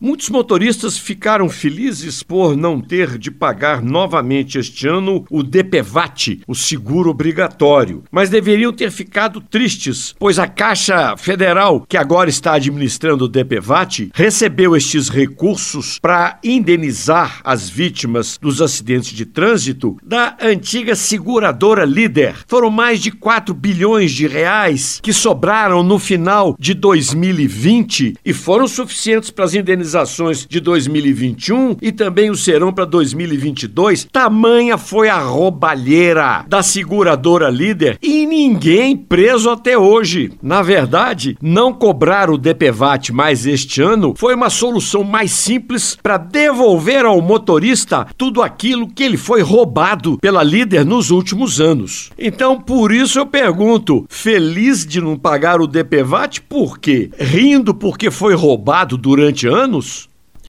Muitos motoristas ficaram felizes por não ter de pagar novamente este ano o DPVAT, o seguro obrigatório, mas deveriam ter ficado tristes, pois a Caixa Federal, que agora está administrando o DPVAT, recebeu estes recursos para indenizar as vítimas dos acidentes de trânsito da antiga seguradora líder. Foram mais de 4 bilhões de reais que sobraram no final de 2020 e foram suficientes para as indenizações de 2021 e também o serão para 2022. Tamanha foi a roubalheira da seguradora líder e ninguém preso até hoje. Na verdade, não cobrar o DPVAT mais este ano foi uma solução mais simples para devolver ao motorista tudo aquilo que ele foi roubado pela líder nos últimos anos. Então, por isso eu pergunto: feliz de não pagar o DPVAT por quê? Rindo porque foi roubado durante anos?